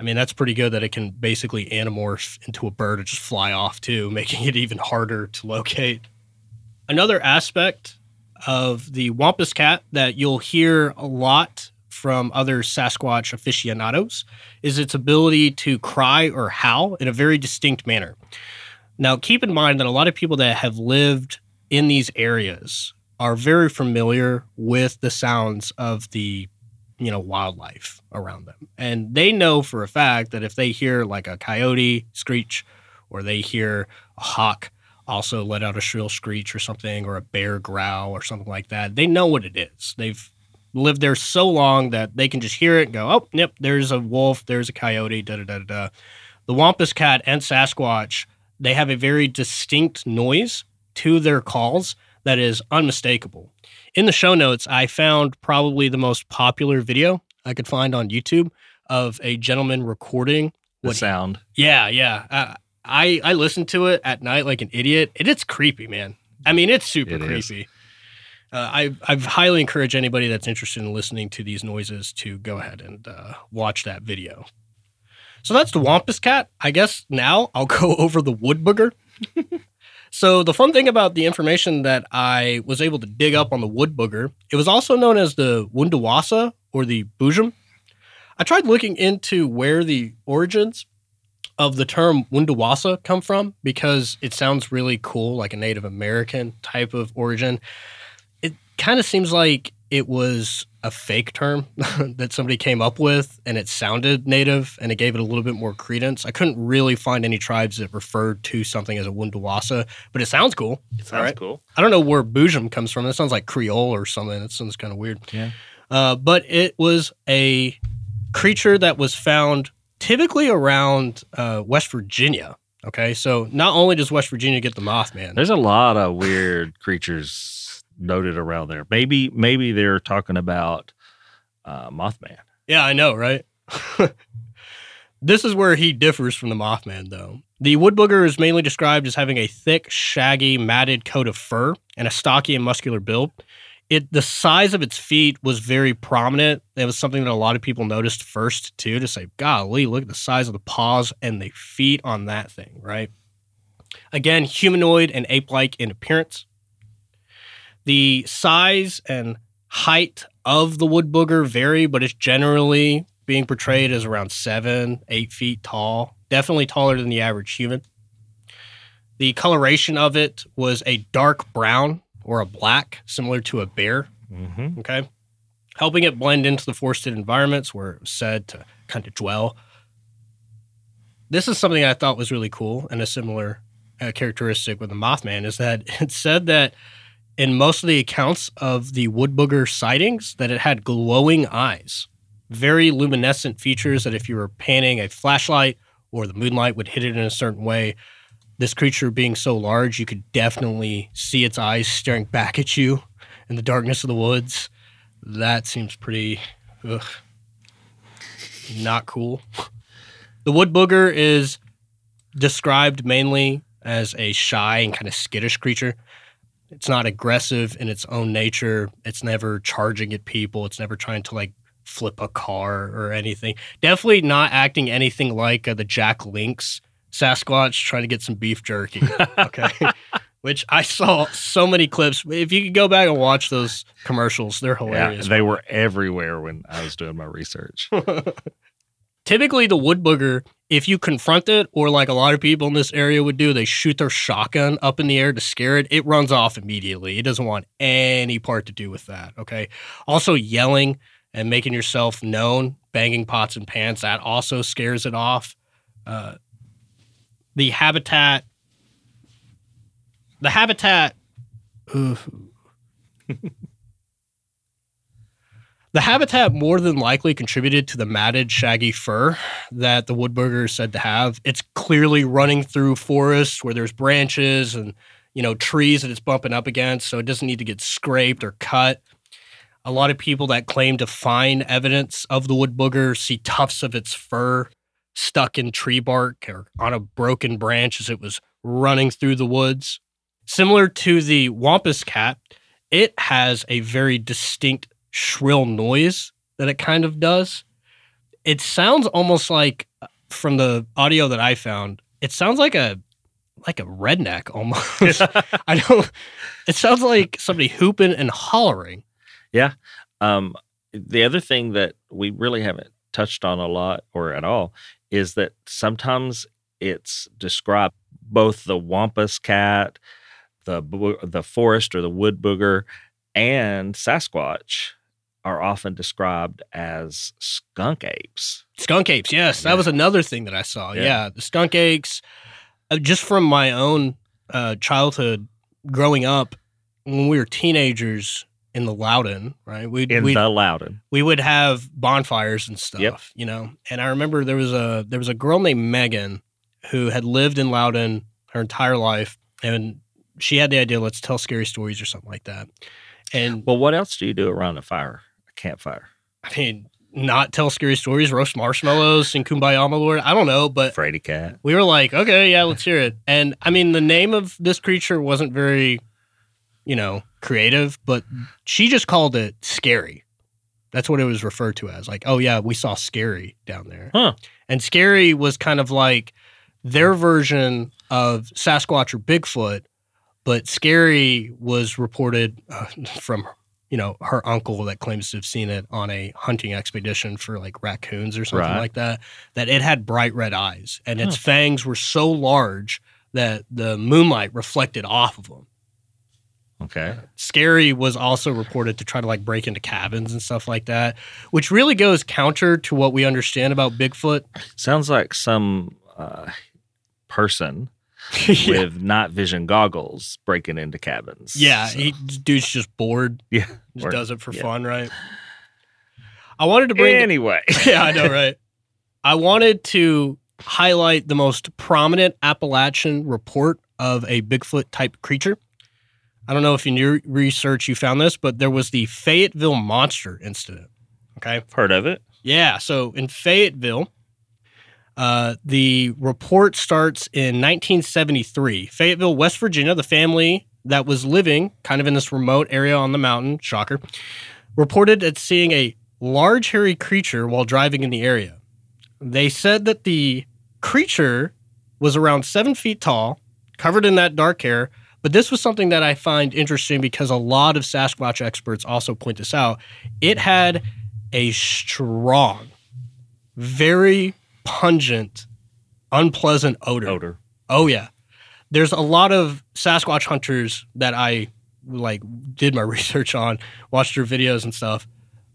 I mean, that's pretty good that it can basically anamorph into a bird and just fly off too, making it even harder to locate. Another aspect of the Wampus cat that you'll hear a lot from other Sasquatch aficionados is its ability to cry or howl in a very distinct manner. Now, keep in mind that a lot of people that have lived in these areas are very familiar with the sounds of the you know wildlife around them. And they know for a fact that if they hear like a coyote screech or they hear a hawk also let out a shrill screech or something or a bear growl or something like that they know what it is. They've lived there so long that they can just hear it and go oh yep there's a wolf there's a coyote da da da da the wampus cat and sasquatch they have a very distinct noise to their calls that is unmistakable. In the show notes, I found probably the most popular video I could find on YouTube of a gentleman recording
the sound.
He, yeah, yeah. Uh, I I listened to it at night like an idiot. It, it's creepy, man. I mean, it's super it creepy. Uh, I I highly encourage anybody that's interested in listening to these noises to go ahead and uh, watch that video. So that's the Wampus cat. I guess now I'll go over the wood booger. So the fun thing about the information that I was able to dig up on the wood booger, it was also known as the Wundawasa or the Boojum. I tried looking into where the origins of the term Wundawasa come from because it sounds really cool, like a Native American type of origin. It kind of seems like it was a fake term that somebody came up with and it sounded native and it gave it a little bit more credence. I couldn't really find any tribes that referred to something as a Wundawasa, but it sounds cool.
It sounds right? cool.
I don't know where Boojum comes from. It sounds like Creole or something. That sounds kind of weird.
Yeah.
Uh, but it was a creature that was found typically around uh, West Virginia. Okay, so not only does West Virginia get the Mothman,
there's a lot of weird creatures noted around there. Maybe maybe they're talking about uh, Mothman.
Yeah, I know, right? This is where he differs from the Mothman, though. The wood booger is mainly described as having a thick, shaggy, matted coat of fur and a stocky and muscular build. It the size of its feet was very prominent. It was something that a lot of people noticed first too, to say, "Golly, look at the size of the paws and the feet on that thing." Right? Again, humanoid and ape-like in appearance. The size and height of the wood booger vary, but it's generally being portrayed as around seven, eight feet tall, definitely taller than the average human. The coloration of it was a dark brown or a black, similar to a bear.
Mm-hmm.
Okay. Helping it blend into the forested environments where it was said to kind of dwell. This is something I thought was really cool and a similar uh, characteristic with the Mothman is that it said that in most of the accounts of the wood booger sightings that it had glowing eyes. Very luminescent features that if you were panning a flashlight or the moonlight would hit it in a certain way this creature being so large you could definitely see its eyes staring back at you in the darkness of the woods. That seems pretty ugh, not cool. The wood booger is described mainly as a shy and kind of skittish creature it's not aggressive in its own nature. It's never charging at people. It's never trying to like flip a car or anything. Definitely not acting anything like uh, the Jack Link's Sasquatch trying to get some beef jerky. Okay. Which I saw so many clips. If you could go back and watch those commercials, they're
Yeah,
hilarious.
they were everywhere when I was doing my research.
Typically, the wood booger, if you confront it, or like a lot of people in this area would do, they shoot their shotgun up in the air to scare it. It runs off immediately. It doesn't want any part to do with that. Okay. Also, yelling and making yourself known, banging pots and pans, that also scares it off. Uh, the habitat, the habitat. The habitat more than likely contributed to the matted, shaggy fur that the woodburger is said to have. It's clearly running through forests where there's branches and you know trees that it's bumping up against, so it doesn't need to get scraped or cut. A lot of people that claim to find evidence of the wood booger see tufts of its fur stuck in tree bark or on a broken branch as it was running through the woods. Similar to the wampus cat, it has a very distinct shrill noise that it kind of does. It sounds almost like from the audio that I found, it sounds like a like a redneck almost. I don't it sounds like somebody hooping and hollering. Yeah.
Um, the other thing that we really haven't touched on a lot or at all is that sometimes it's described both the wampus cat, the the forest or the wood booger, and Sasquatch are often described as skunk apes.
Skunk apes, yes.
Yeah.
That was another thing that I saw.
Yeah.
Yeah, the skunk apes uh, just from my own uh, childhood growing up when we were teenagers in the Loudon, right? We'd,
In
we'd
the Loudon.
we would have bonfires and stuff,
Yep.
you know. And I remember there was a there was a girl named Megan who had lived in Loudon her entire life, and she had the idea, let's tell scary stories or something like that. And
Well, what else do you do around a fire, campfire?
I mean, not tell scary stories, roast marshmallows, and "Kumbaya, my lord." I don't know, but
Frady cat.
we were like, okay, yeah, let's hear it. And I mean, the name of this creature wasn't very, you know, creative, but she just called it scary. That's what it was referred to as. Like, oh yeah, we saw scary down there.
Huh.
And scary was kind of like their version of Sasquatch or Bigfoot, but scary was reported uh, from you know her uncle that claims to have seen it on a hunting expedition for like raccoons or something
Right.
like that that it had bright red eyes and its fangs were so large that the moonlight reflected off of them
Okay.
scary was also reported to try to like break into cabins and stuff like that which really goes counter to what we understand about bigfoot
Sounds like some uh, person
yeah,
with night vision goggles breaking into cabins.
yeah
So-
he, dude's just bored
yeah.
just
Or-
does it for
yeah.
fun right i wanted to bring
Anyway.
yeah, I know, right? I wanted to highlight the most prominent Appalachian report of a Bigfoot type creature. I don't know if in your research you found this, but there was the Fayetteville monster incident. Okay.
Heard of it?
Yeah. So in Fayetteville, Uh, the report starts in 1973. Fayetteville, West Virginia, the family that was living kind of in this remote area on the mountain, shocker, reported at seeing a large hairy creature while driving in the area. They said that the creature was around seven feet tall, covered in that dark hair. But this was something that I find interesting because a lot of Sasquatch experts also point this out. It had a strong, very pungent, unpleasant odor.
Odor.
Oh yeah. There's a lot of Sasquatch hunters that I like did my research on, watched their videos and stuff.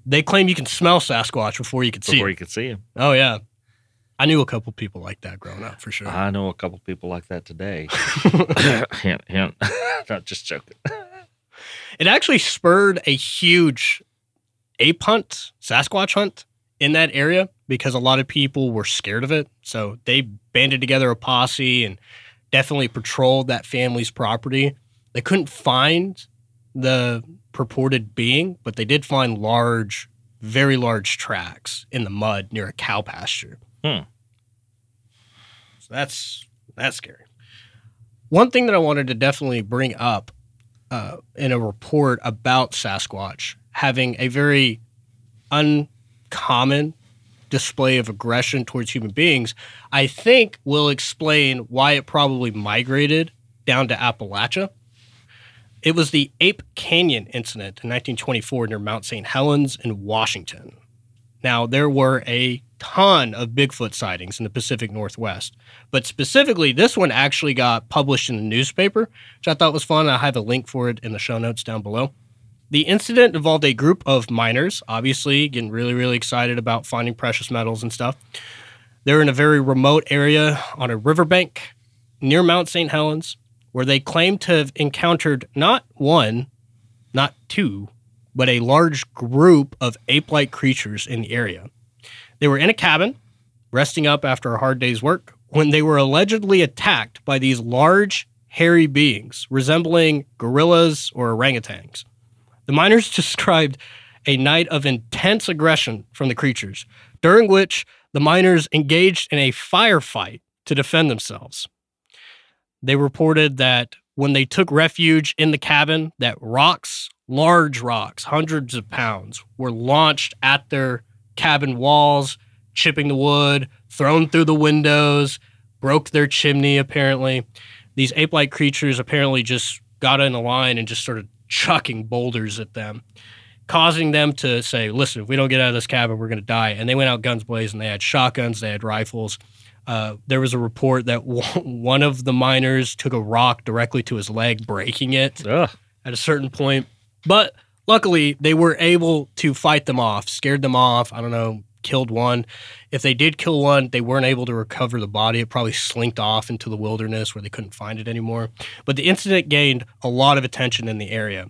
They claim you can smell Sasquatch before you can see.
Before you can see him.
Oh yeah. I knew a couple people like that growing up for sure.
I know a couple people like that today. hint, hint. Not just joking.
It actually spurred a huge ape hunt, Sasquatch hunt in that area because a lot of people were scared of it. So they banded together a posse and definitely patrolled that family's property. They couldn't find the purported being, but they did find large, very large tracks in the mud near a cow pasture.
Hmm.
So that's that's scary. One thing that I wanted to definitely bring up uh, in a report about Sasquatch having a very uncommon display of aggression towards human beings, I think will explain why it probably migrated down to Appalachia. It was the Ape Canyon incident in 1924 near Mount St. Helens in Washington. Now, there were a ton of Bigfoot sightings in the Pacific Northwest, but specifically, this one actually got published in the newspaper, which I thought was fun. I have a link for it in the show notes down below. The incident involved a group of miners, obviously getting really, really excited about finding precious metals and stuff. They're in a very remote area on a riverbank near Mount St. Helens, where they claim to have encountered not one, not two, but a large group of ape like creatures in the area. They were in a cabin, resting up after a hard day's work, when they were allegedly attacked by these large, hairy beings resembling gorillas or orangutans. The miners described a night of intense aggression from the creatures, during which the miners engaged in a firefight to defend themselves. They reported that when they took refuge in the cabin, that rocks, large rocks, hundreds of pounds, were launched at their cabin walls, chipping the wood, thrown through the windows, broke their chimney apparently. These ape-like creatures apparently just got in a line and just started chucking boulders at them, causing them to say, "Listen, if we don't get out of this cabin, we're going to die." And they went out guns blazing. They had shotguns, they had rifles. Uh, there was a report that one of the miners took a rock directly to his leg, breaking it
Ugh.
at a certain point. But luckily, they were able to fight them off, scared them off. I don't know, killed one. If they did kill one, they weren't able to recover the body. It probably slinked off into the wilderness where they couldn't find it anymore. But the incident gained a lot of attention in the area.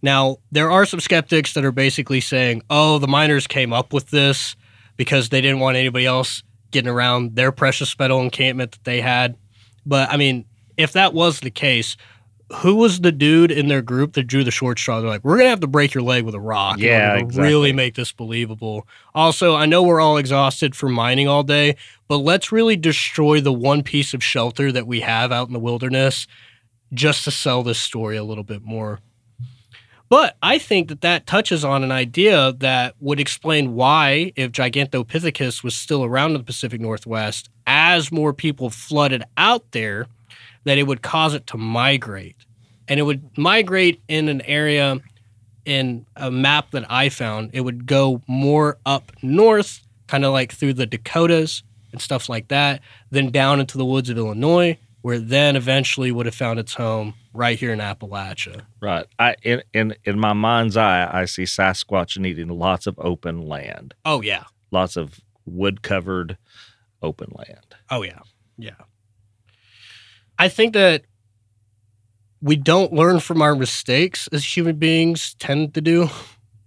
Now, there are some skeptics that are basically saying, oh, the miners came up with this because they didn't want anybody else getting around their precious metal encampment that they had. But I mean, if that was the case, who was the dude in their group that drew the short straw? They're like, we're gonna have to break your leg with a rock
Yeah, exactly.
really make this believable. Also, I know we're all exhausted from mining all day, but let's really destroy the one piece of shelter that we have out in the wilderness just to sell this story a little bit more. But I think that that touches on an idea that would explain why, if Gigantopithecus was still around in the Pacific Northwest, as more people flooded out there, that it would cause it to migrate. And it would migrate in an area in a map that I found. It would go more up north, kind of like through the Dakotas and stuff like that, then down into the woods of Illinois, where it then eventually would have found its home right here in Appalachia.
Right. I in, in in my mind's eye, I see Sasquatch needing lots of open land,
Oh, yeah.
lots of wood covered open land.
Oh yeah, yeah. I think that we don't learn from our mistakes as human beings tend to do.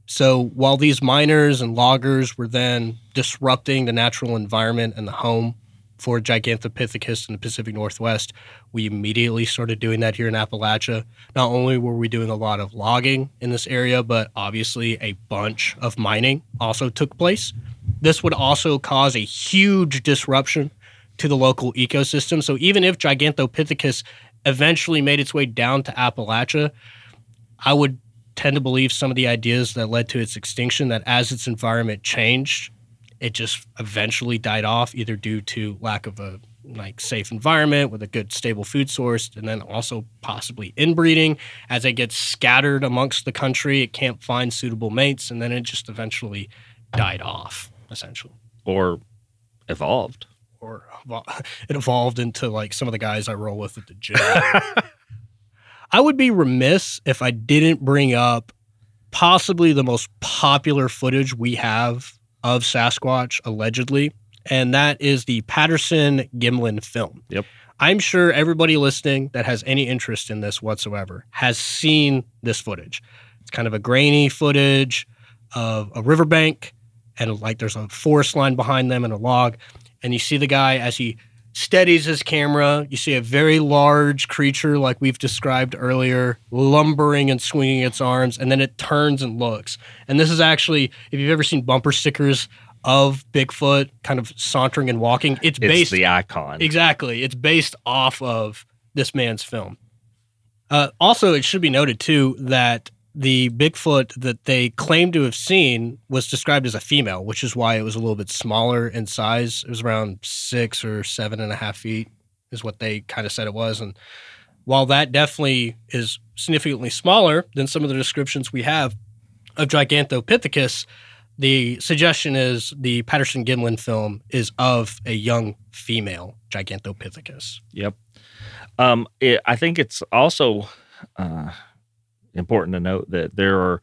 So while these miners and loggers were then disrupting the natural environment and the home for Gigantopithecus in the Pacific Northwest, we immediately started doing that here in Appalachia. Not only were we doing a lot of logging in this area, but obviously a bunch of mining also took place. This would also cause a huge disruption to the local ecosystem. So even if Gigantopithecus eventually made its way down to Appalachia, I would tend to believe some of the ideas that led to its extinction that as its environment changed, it just eventually died off either due to lack of a like safe environment with a good stable food source and then also possibly inbreeding. As it gets scattered amongst the country it can't find suitable mates and then it just eventually died off essentially.
Or evolved
or it evolved into like some of the guys i roll with at the gym i would be remiss if i didn't bring up possibly the most popular footage we have of sasquatch allegedly and that is the Patterson Gimlin film.
Yep.
I'm sure everybody listening that has any interest in this whatsoever has seen this footage. It's kind of a grainy footage of a riverbank, and like there's a forest line behind them and a log. And you see the guy as he steadies his camera. You see a very large creature, like we've described earlier, lumbering and swinging its arms, and then it turns and looks. And this is actually, if you've ever seen bumper stickers of Bigfoot kind of sauntering and walking. It's,
it's
based
the icon.
Exactly. It's based off of this man's film. Uh, also, it should be noted too that the Bigfoot that they claim to have seen was described as a female, which is why it was a little bit smaller in size. It was around six or seven and a half feet, is what they kind of said it was. And while that definitely is significantly smaller than some of the descriptions we have of Gigantopithecus, the suggestion is the Patterson Gimlin film is of a young female Gigantopithecus.
Yep. Um, it, I think it's also uh, important to note that there are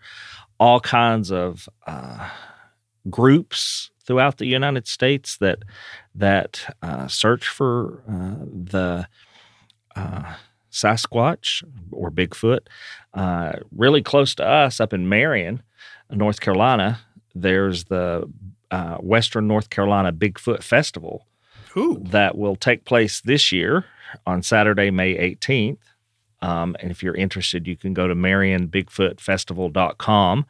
all kinds of uh, groups throughout the United States that that uh, search for uh, the uh, Sasquatch or Bigfoot. Uh, really close to us, up in Marion, North Carolina, there's the uh, Western North Carolina Bigfoot Festival
Ooh.
that will take place this year on Saturday, May 18th. Um, and if you're interested, you can go to marionbigfootfestival.com.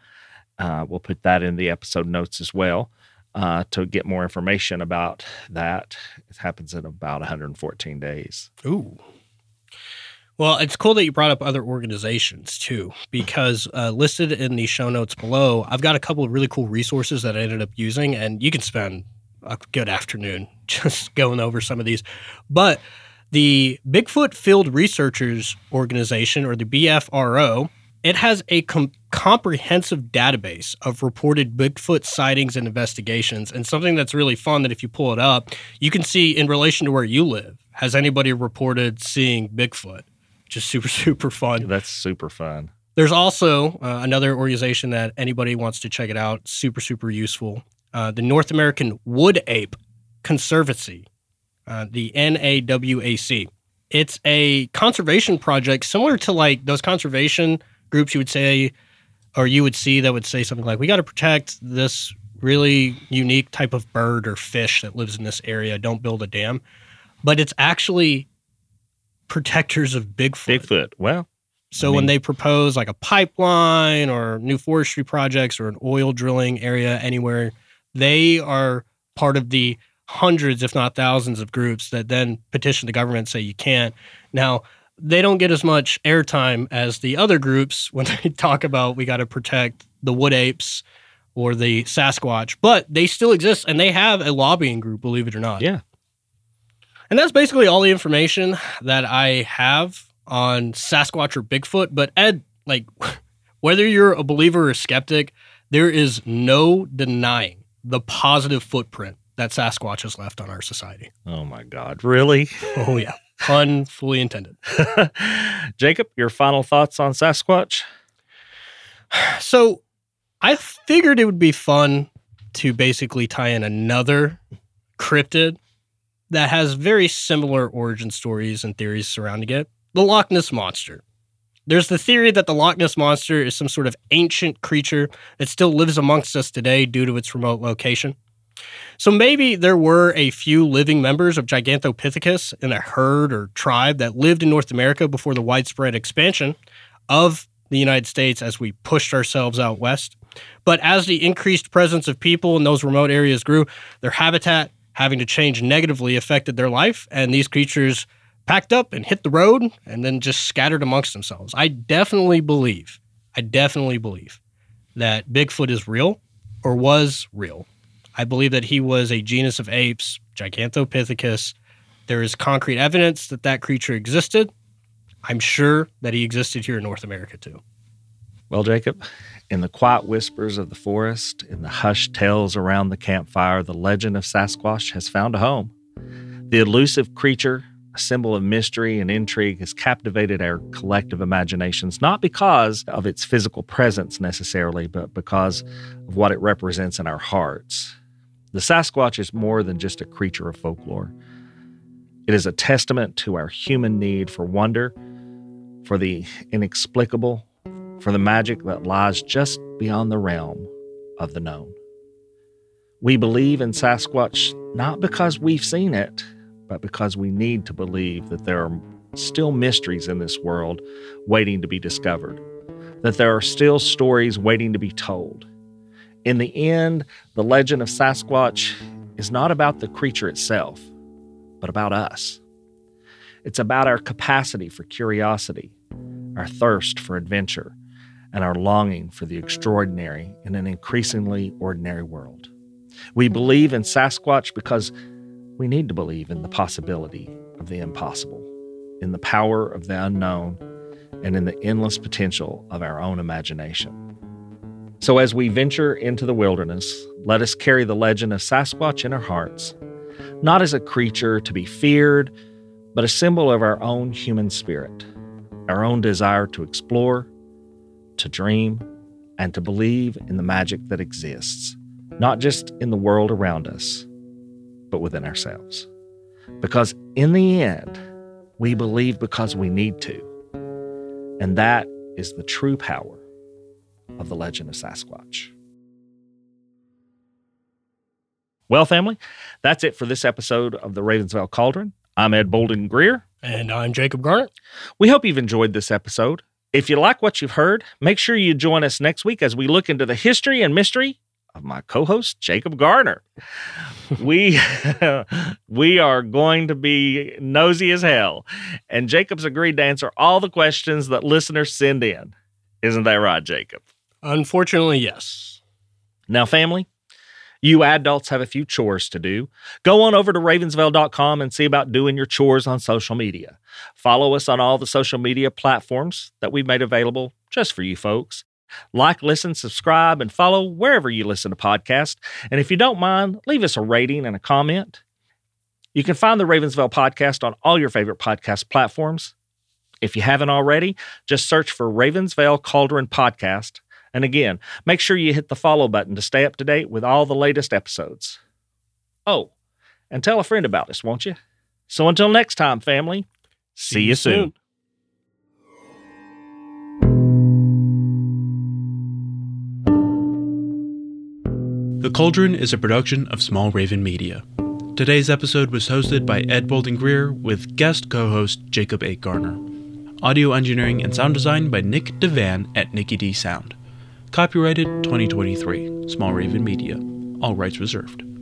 Uh, we'll put that in the episode notes as well uh, to get more information about that. It happens in about 114 days.
Ooh. Well, it's cool that you brought up other organizations too, because uh, listed in the show notes below, I've got a couple of really cool resources that I ended up using, and you can spend a good afternoon just going over some of these. But the Bigfoot Field Researchers Organization, or the BFRO, it has a com- comprehensive database of reported Bigfoot sightings and investigations. And something that's really fun that if you pull it up, you can see in relation to where you live, has anybody reported seeing Bigfoot? just super super fun.
That's super fun.
There's also uh, another organization that anybody wants to check it out. Super super useful. Uh, the North American Wood Ape Conservancy, uh, the NAWAC. It's a conservation project similar to like those conservation groups you would say, or you would see that would say something like, "We got to protect this really unique type of bird or fish that lives in this area. Don't build a dam." But it's actually protectors of Bigfoot.
Bigfoot. Well,
so I mean, when they propose like a pipeline or new forestry projects or an oil drilling area anywhere, they are part of the hundreds, if not thousands, of groups that then petition the government say you can't. Now, they don't get as much airtime as the other groups when they talk about we got to protect the wood apes or the Sasquatch, but they still exist and they have a lobbying group, believe it or not.
Yeah.
And that's basically all the information that I have on Sasquatch or Bigfoot. But Ed, like, whether you're a believer or a skeptic, there is no denying the positive footprint that Sasquatch has left on our society.
Oh my God. Really?
Oh, yeah. Pun fully intended.
Jacob, your final thoughts on Sasquatch?
So I figured it would be fun to basically tie in another cryptid that has very similar origin stories and theories surrounding it the Loch Ness Monster. There's the theory that the Loch Ness Monster is some sort of ancient creature that still lives amongst us today due to its remote location. So maybe there were a few living members of Gigantopithecus in a herd or tribe that lived in North America before the widespread expansion of the United States as we pushed ourselves out west. But as the increased presence of people in those remote areas grew, their habitat having to change negatively affected their life, and these creatures packed up and hit the road and then just scattered amongst themselves. I definitely believe, I definitely believe that Bigfoot is real or was real. I believe that he was a genus of apes, Gigantopithecus. There is concrete evidence that that creature existed. I'm sure that he existed here in North America too.
Well, Jacob, in the quiet whispers of the forest, in the hushed tales around the campfire, the legend of Sasquatch has found a home. The elusive creature, a symbol of mystery and intrigue, has captivated our collective imaginations, not because of its physical presence necessarily, but because of what it represents in our hearts. The Sasquatch is more than just a creature of folklore. It is a testament to our human need for wonder, for the inexplicable, for the magic that lies just beyond the realm of the known. We believe in Sasquatch not because we've seen it, but because we need to believe that there are still mysteries in this world waiting to be discovered, that there are still stories waiting to be told. In the end, the legend of Sasquatch is not about the creature itself, but about us. It's about our capacity for curiosity, our thirst for adventure, and our longing for the extraordinary in an increasingly ordinary world. We believe in Sasquatch because we need to believe in the possibility of the impossible, in the power of the unknown, and in the endless potential of our own imagination. So, as we venture into the wilderness, let us carry the legend of Sasquatch in our hearts, not as a creature to be feared, but a symbol of our own human spirit, our own desire to explore, to dream, and to believe in the magic that exists, not just in the world around us, but within ourselves. Because in the end, we believe because we need to. And that is the true power of the legend of Sasquatch. Well, family, that's it for this episode of the Ravens Vail Cauldron. I'm Ed Bolden-Greer.
And I'm Jacob Garner.
We hope you've enjoyed this episode. If you like what you've heard, make sure you join us next week as we look into the history and mystery of my co-host Jacob Garner. we we are going to be nosy as hell, and Jacob's agreed to answer all the questions that listeners send in. Isn't that right, Jacob?
Unfortunately, yes.
Now, family, you adults have a few chores to do. Go on over to ravensvail.com and see about doing your chores on social media. Follow us on all the social media platforms that we've made available just for you folks. Like, listen, subscribe, and follow wherever you listen to podcasts. And if you don't mind, leave us a rating and a comment. You can find the Ravens Vail podcast on all your favorite podcast platforms. If you haven't already, just search for Ravens Vail Cauldron Podcast and again, make sure you hit the follow button to stay up to date with all the latest episodes. Oh, and tell a friend about us, won't you? So until next time, family, see, you soon.
The Cauldron is a production of Small Raven Media. Today's episode was hosted by Ed Bolden-Greer with guest co host Jacob A. Garner. Audio engineering and sound design by Nick DeVan at Nicky D Sound. Copyrighted 2023. Small Raven Media. All rights reserved.